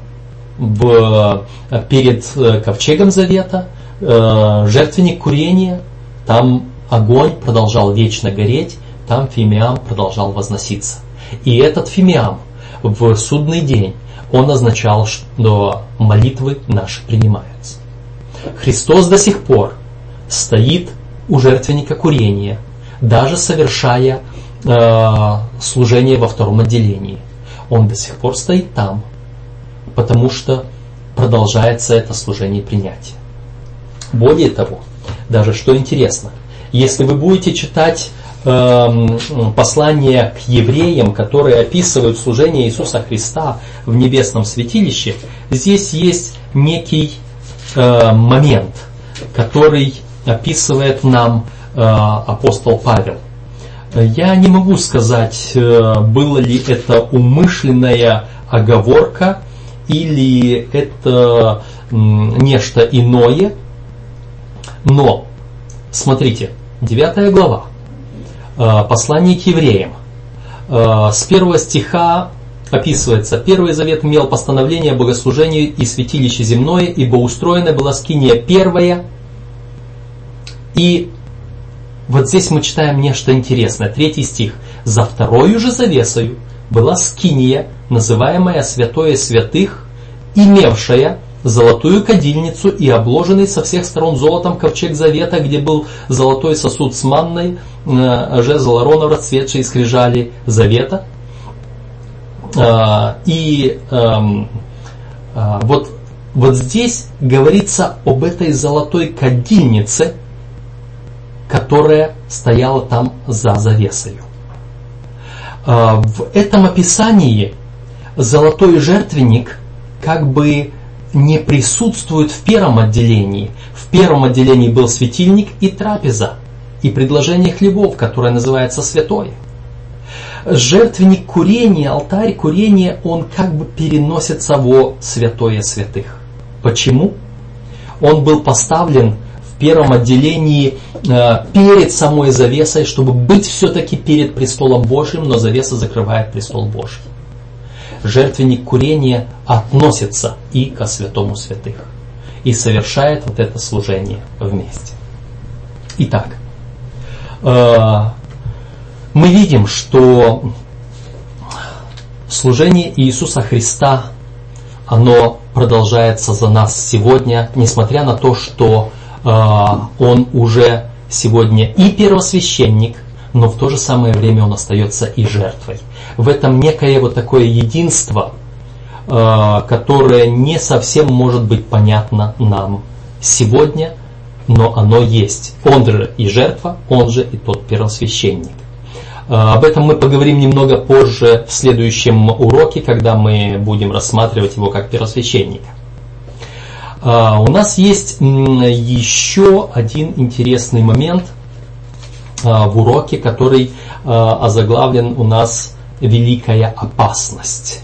в, перед э, ковчегом завета, э, жертвенник курения, там огонь продолжал вечно гореть, там фимиам продолжал возноситься. И этот фимиам в судный день, он означал, что молитвы наши принимаются. Христос до сих пор стоит у жертвенника курения, даже совершая э, служение во втором отделении. Он до сих пор стоит там, потому что продолжается это служение принятия. Более того, даже что интересно, если вы будете читать э, послание к евреям, которые описывают служение Иисуса Христа в небесном святилище, здесь есть некий э, момент, который описывает нам э, апостол Павел. Я не могу сказать, э, было ли это умышленная оговорка или это нечто иное. Но, смотрите, 9 глава, э, послание к евреям. С первого стиха описывается, Первый Завет имел постановление о богослужении и святилище земное, ибо устроена была скиния первая – и вот здесь мы читаем нечто интересное. Третий стих. «За второю же завесою была скиния, называемая святое святых, имевшая золотую кадильницу и обложенный со всех сторон золотом ковчег завета, где был золотой сосуд с манной, э, жезл Арона, расцветший скрижали завета. Э, и эм, э, вот, вот здесь говорится об этой золотой кадильнице – которая стояла там за завесою. А, в этом описании золотой жертвенник как бы не присутствует в первом отделении. В первом отделении был светильник и трапеза, и предложение хлебов, которое называется святое. Жертвенник курения, алтарь курения, он как бы переносится во святое святых. Почему? Он был поставлен первом отделении э, перед самой завесой, чтобы быть все-таки перед престолом Божьим, но завеса закрывает престол Божий. Жертвенник курения относится и ко святому святых и совершает вот это служение вместе. Итак, э, мы видим, что служение Иисуса Христа, оно продолжается за нас сегодня, несмотря на то, что а, он уже сегодня и первосвященник, но в то же самое время он остается и жертвой. В этом некое вот такое единство, а, которое не совсем может быть понятно нам сегодня, но оно есть. Он же и жертва, он же и тот первосвященник. А, об этом мы поговорим немного позже в следующем уроке, когда мы будем рассматривать его как первосвященника. А, у нас есть еще один интересный момент в уроке, который а, озаглавлен у нас «Великая опасность».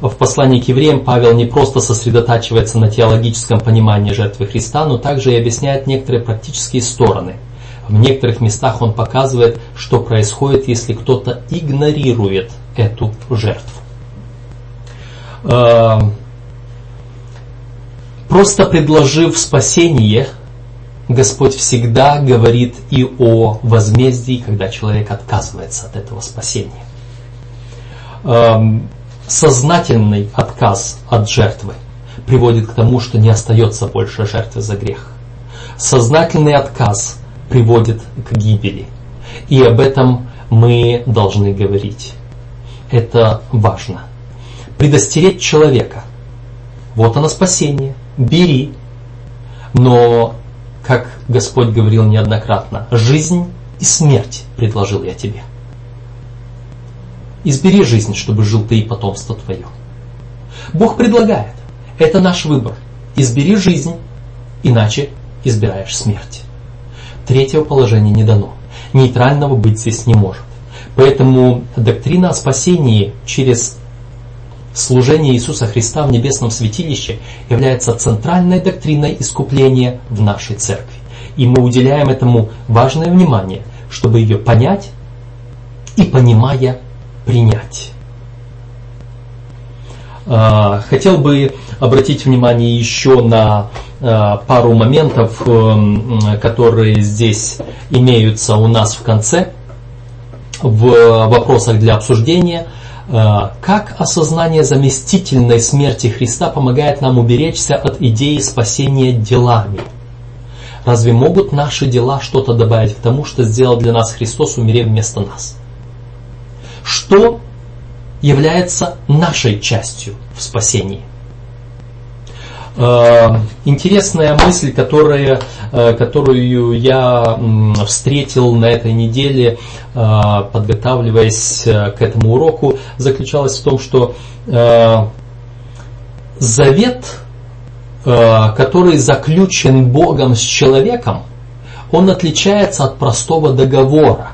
В послании к евреям Павел не просто сосредотачивается на теологическом понимании жертвы Христа, но также и объясняет некоторые практические стороны. В некоторых местах он показывает, что происходит, если кто-то игнорирует эту жертву. Просто предложив спасение, Господь всегда говорит и о возмездии, когда человек отказывается от этого спасения. Эм, сознательный отказ от жертвы приводит к тому, что не остается больше жертвы за грех. Сознательный отказ приводит к гибели. И об этом мы должны говорить. Это важно. Предостеречь человека. Вот оно спасение. Бери. Но как Господь говорил неоднократно, жизнь и смерть предложил я тебе. Избери жизнь, чтобы жил ты и потомство твое. Бог предлагает. Это наш выбор. Избери жизнь, иначе избираешь смерть. Третьего положения не дано. Нейтрального быть здесь не может. Поэтому доктрина о спасении через Служение Иисуса Христа в небесном святилище является центральной доктриной искупления в нашей церкви. И мы уделяем этому важное внимание, чтобы ее понять и, понимая, принять. А, хотел бы обратить внимание еще на а, пару моментов, э, которые здесь имеются у нас в конце в вопросах для обсуждения – как осознание заместительной смерти Христа помогает нам уберечься от идеи спасения делами? Разве могут наши дела что-то добавить к тому, что сделал для нас Христос, умерев вместо нас? Что является нашей частью в спасении? Э, интересная мысль, которая, э, которую я встретил на этой неделе, э, подготавливаясь к этому уроку, заключалась в том, что завет, который заключен Богом с человеком, он отличается от простого договора.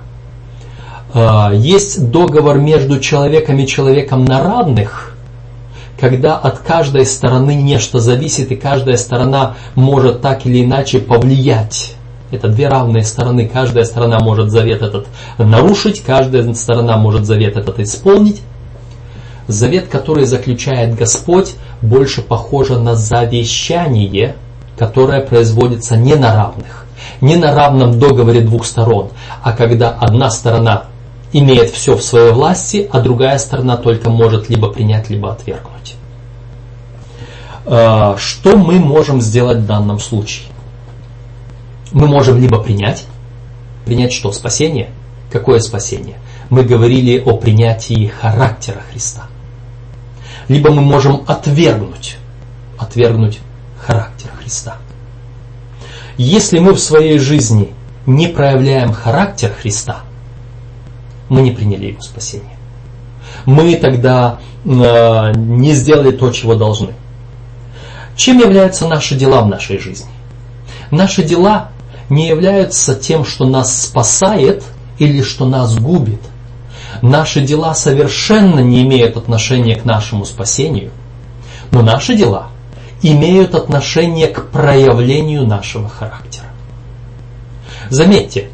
Есть договор между человеком и человеком на равных – когда от каждой стороны нечто зависит, и каждая сторона может так или иначе повлиять. Это две равные стороны. Каждая сторона может завет этот нарушить, каждая сторона может завет этот исполнить. Завет, который заключает Господь, больше похоже на завещание, которое производится не на равных, не на равном договоре двух сторон, а когда одна сторона имеет все в своей власти, а другая сторона только может либо принять, либо отвергнуть. А, что мы можем сделать в данном случае? Мы можем либо принять, принять что? Спасение? Какое спасение? Мы говорили о принятии характера Христа. Либо мы можем отвергнуть, отвергнуть характер Христа. Если мы в своей жизни не проявляем характер Христа, мы не приняли его спасение. Мы тогда э, не сделали то, чего должны. Чем являются наши дела в нашей жизни? Наши дела не являются тем, что нас спасает или что нас губит. Наши дела совершенно не имеют отношения к нашему спасению, но наши дела имеют отношение к проявлению нашего характера. Заметьте,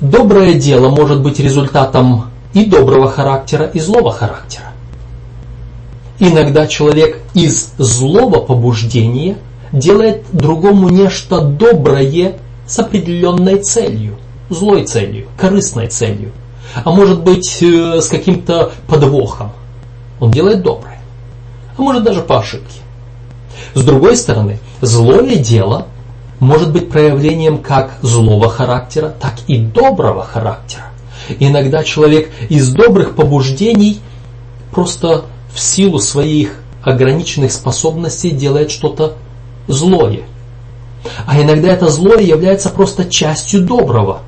доброе дело может быть результатом и доброго характера, и злого характера. Иногда человек из злого побуждения делает другому нечто доброе с определенной целью, злой целью, корыстной целью, а может быть э, с каким-то подвохом. Он делает доброе, а может даже по ошибке. С другой стороны, злое дело может быть проявлением как злого характера, так и доброго характера. Иногда человек из добрых побуждений просто в силу своих ограниченных способностей делает что-то злое. А иногда это злое является просто частью доброго.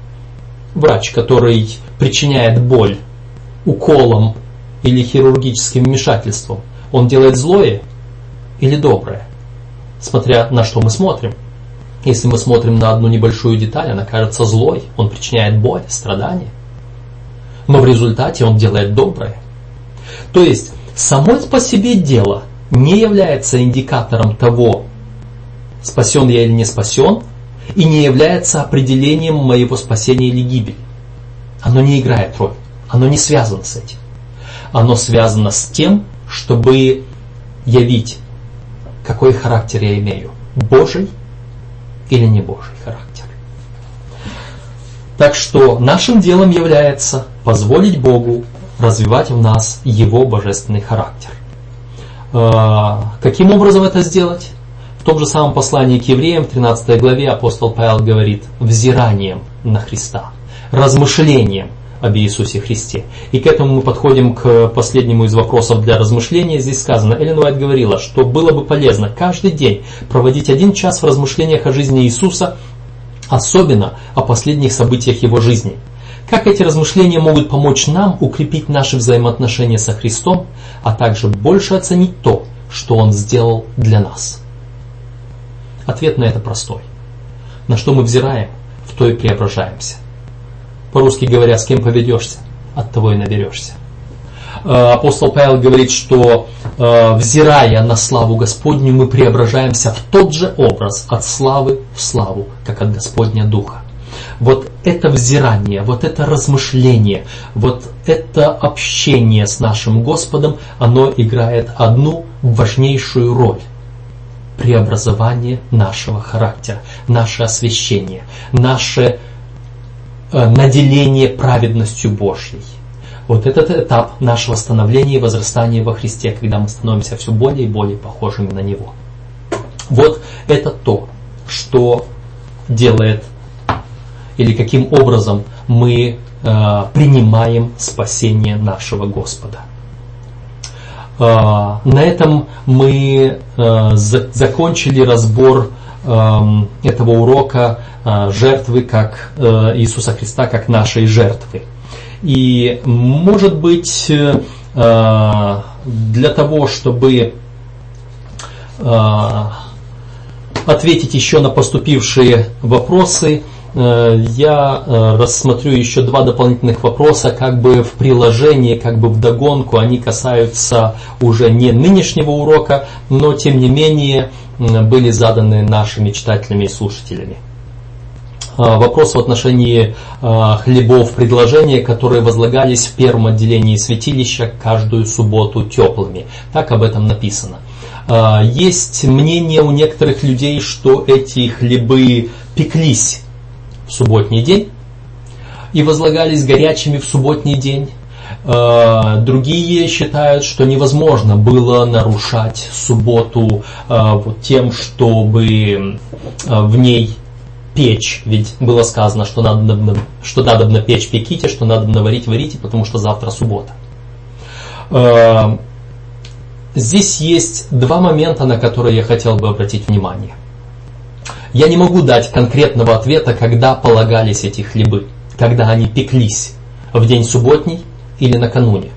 Врач, который причиняет боль уколом или хирургическим вмешательством, он делает злое или доброе, смотря на что мы смотрим. Если мы смотрим на одну небольшую деталь, она кажется злой, он причиняет боль, страдания. Но в результате он делает доброе. То есть Само по себе дело не является индикатором того, спасен я или не спасен, и не является определением моего спасения или гибели. Оно не играет роль, оно не связано с этим. Оно связано с тем, чтобы явить, какой характер я имею, Божий или не Божий характер. Так что нашим делом является позволить Богу развивать в нас Его божественный характер. А, каким образом это сделать? В том же самом послании к евреям, в 13 главе, апостол Павел говорит, взиранием на Христа, размышлением об Иисусе Христе. И к этому мы подходим к последнему из вопросов для размышления. Здесь сказано, Эллен Уайт говорила, что было бы полезно каждый день проводить один час в размышлениях о жизни Иисуса, особенно о последних событиях Его жизни. Как эти размышления могут помочь нам укрепить наши взаимоотношения со Христом, а также больше оценить то, что Он сделал для нас? Ответ на это простой. На что мы взираем, в то и преображаемся. По-русски говоря, с кем поведешься, от того и наберешься. Э, апостол Павел говорит, что э, взирая на славу Господню, мы преображаемся в тот же образ от славы в славу, как от Господня Духа. Вот это взирание, вот это размышление, вот это общение с нашим Господом, оно играет одну важнейшую роль преобразование нашего характера, наше освящение, наше наделение праведностью Божьей. Вот этот этап нашего становления и возрастания во Христе, когда мы становимся все более и более похожими на Него. Вот это то, что делает или каким образом мы э, принимаем спасение нашего Господа. Э, на этом мы э, за, закончили разбор этого урока э, жертвы как э, Иисуса Христа как нашей жертвы. И может быть э, для того, чтобы ответить еще на поступившие вопросы, я рассмотрю еще два дополнительных вопроса, как бы в приложении, как бы в догонку. Они касаются уже не нынешнего урока, но тем не менее были заданы нашими читателями и слушателями. А, вопрос в отношении а, хлебов предложения, которые возлагались в первом отделении святилища каждую субботу теплыми. Так об этом написано. А, есть мнение у некоторых людей, что эти хлебы пеклись в субботний день и возлагались горячими в субботний день. Э, другие считают, что невозможно было нарушать субботу э, вот тем, чтобы э, в ней печь, ведь было сказано, что надо, что надо на печь пеките, что надо наварить варите, потому что завтра суббота. Здесь есть два момента, на которые я хотел бы обратить внимание. Я не могу дать конкретного ответа, когда полагались эти хлебы, когда они пеклись в день субботний или накануне.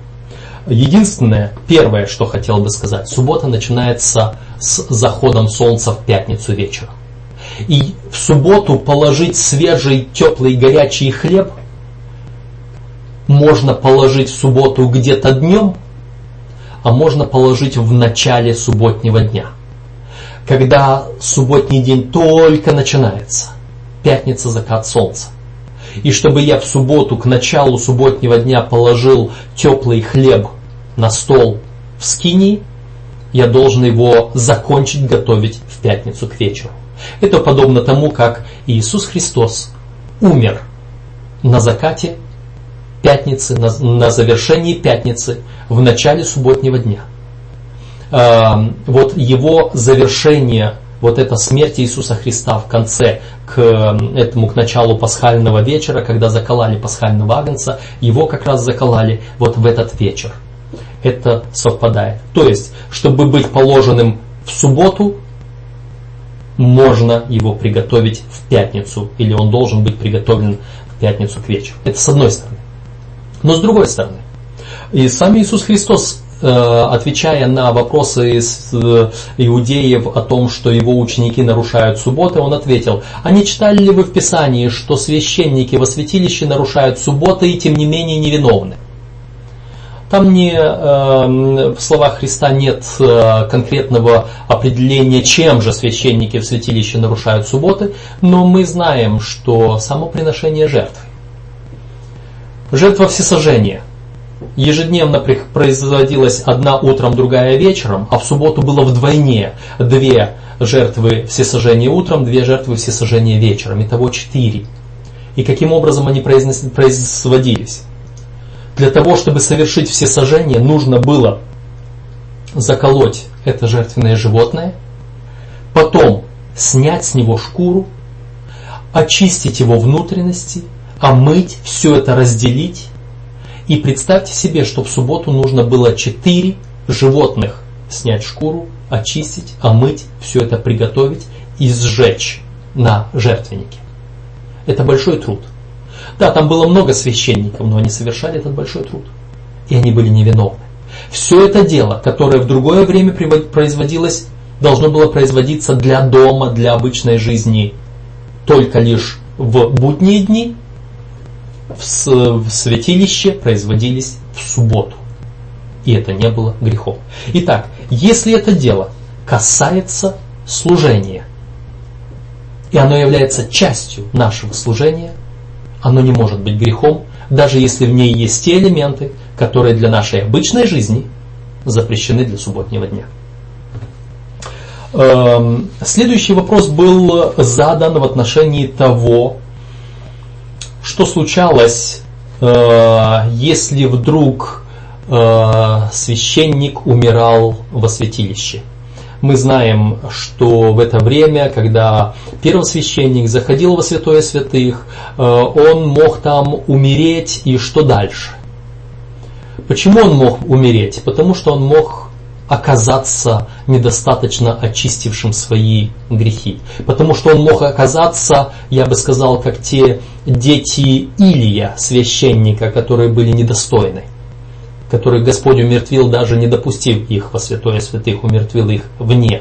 Единственное, первое, что хотел бы сказать, суббота начинается с заходом солнца в пятницу вечером. И в субботу положить свежий, теплый, горячий хлеб можно положить в субботу где-то днем, а можно положить в начале субботнего дня. Когда субботний день только начинается, пятница закат солнца и чтобы я в субботу к началу субботнего дня положил теплый хлеб на стол в скинии, я должен его закончить готовить в пятницу к вечеру. Это подобно тому, как Иисус Христос умер на закате пятницы, на, на завершении пятницы, в начале субботнего дня. Э, вот его завершение вот эта смерть Иисуса Христа в конце к этому, к началу пасхального вечера, когда заколали пасхального агнца, его как раз заколали вот в этот вечер. Это совпадает. То есть, чтобы быть положенным в субботу, можно его приготовить в пятницу, или он должен быть приготовлен в пятницу к вечеру. Это с одной стороны. Но с другой стороны, и сам Иисус Христос отвечая на вопросы из э, иудеев о том, что его ученики нарушают субботы, он ответил, а не читали ли вы в Писании, что священники во святилище нарушают субботы и тем не менее невиновны? Там не, э, в словах Христа нет конкретного определения, чем же священники в святилище нарушают субботы, но мы знаем, что само приношение жертвы, жертва всесожжения – ежедневно производилась одна утром, другая вечером, а в субботу было вдвойне две жертвы всесожжения утром, две жертвы всесожжения вечером. Итого четыре. И каким образом они производились? Для того, чтобы совершить всесожжение, нужно было заколоть это жертвенное животное, потом снять с него шкуру, очистить его внутренности, омыть, все это разделить. И представьте себе, что в субботу нужно было четыре животных снять шкуру, очистить, омыть, все это приготовить и сжечь на жертвеннике. Это большой труд. Да, там было много священников, но они совершали этот большой труд. И они были невиновны. Все это дело, которое в другое время производилось, должно было производиться для дома, для обычной жизни только лишь в будние дни, в святилище производились в субботу. И это не было грехом. Итак, если это дело касается служения, и оно является частью нашего служения, оно не может быть грехом, даже если в ней есть те элементы, которые для нашей обычной жизни запрещены для субботнего дня. Эм, следующий вопрос был задан в отношении того, что случалось, э, если вдруг э, священник умирал во святилище. Мы знаем, что в это время, когда первосвященник заходил во святое святых, э, он мог там умереть и что дальше? Почему он мог умереть? Потому что он мог оказаться недостаточно очистившим свои грехи. Потому что он мог оказаться, я бы сказал, как те дети Илия, священника, которые были недостойны которых Господь умертвил, даже не допустив их во святое святых, умертвил их вне.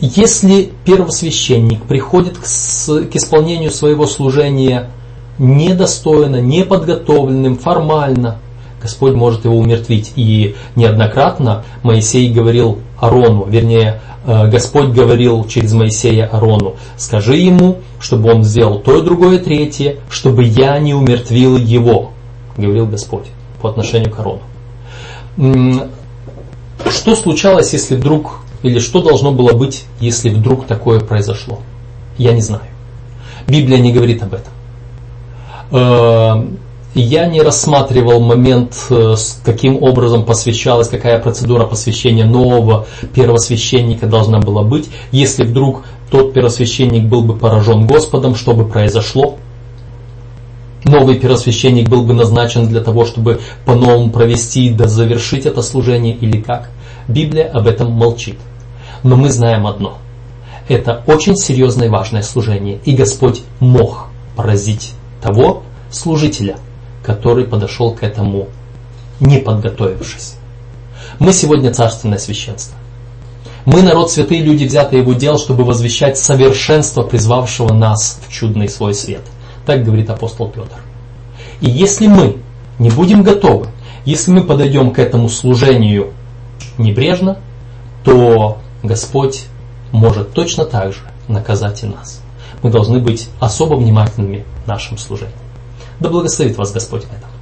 Если первосвященник приходит к, к исполнению своего служения недостойно, неподготовленным, формально, Господь может его умертвить. И неоднократно Моисей говорил Арону, вернее, э, Господь говорил через Моисея Арону, скажи ему, чтобы он сделал то и другое третье, чтобы я не умертвил его говорил Господь по отношению к Арону. Что случалось, если вдруг, или что должно было быть, если вдруг такое произошло? Я не знаю. Библия не говорит об этом. Я не рассматривал момент, э, каким образом посвящалась, какая процедура посвящения нового первосвященника должна была быть. Если вдруг тот первосвященник был бы поражен Господом, что бы произошло? новый первосвященник был бы назначен для того, чтобы по-новому провести да завершить это служение или как? Библия об этом молчит. Но мы знаем одно. Это очень серьезное и важное служение, и Господь мог поразить того служителя, который подошел к этому не подготовившись. Мы сегодня царственное священство. Мы народ святые люди, взятые его дел, чтобы возвещать совершенство призвавшего нас в чудный свой свет. Так говорит апостол Петр. И если мы не будем готовы, если мы подойдем к этому служению небрежно, то Господь может точно так же наказать и нас. Мы должны быть особо внимательными в нашем служении. Да благословит вас Господь в этом.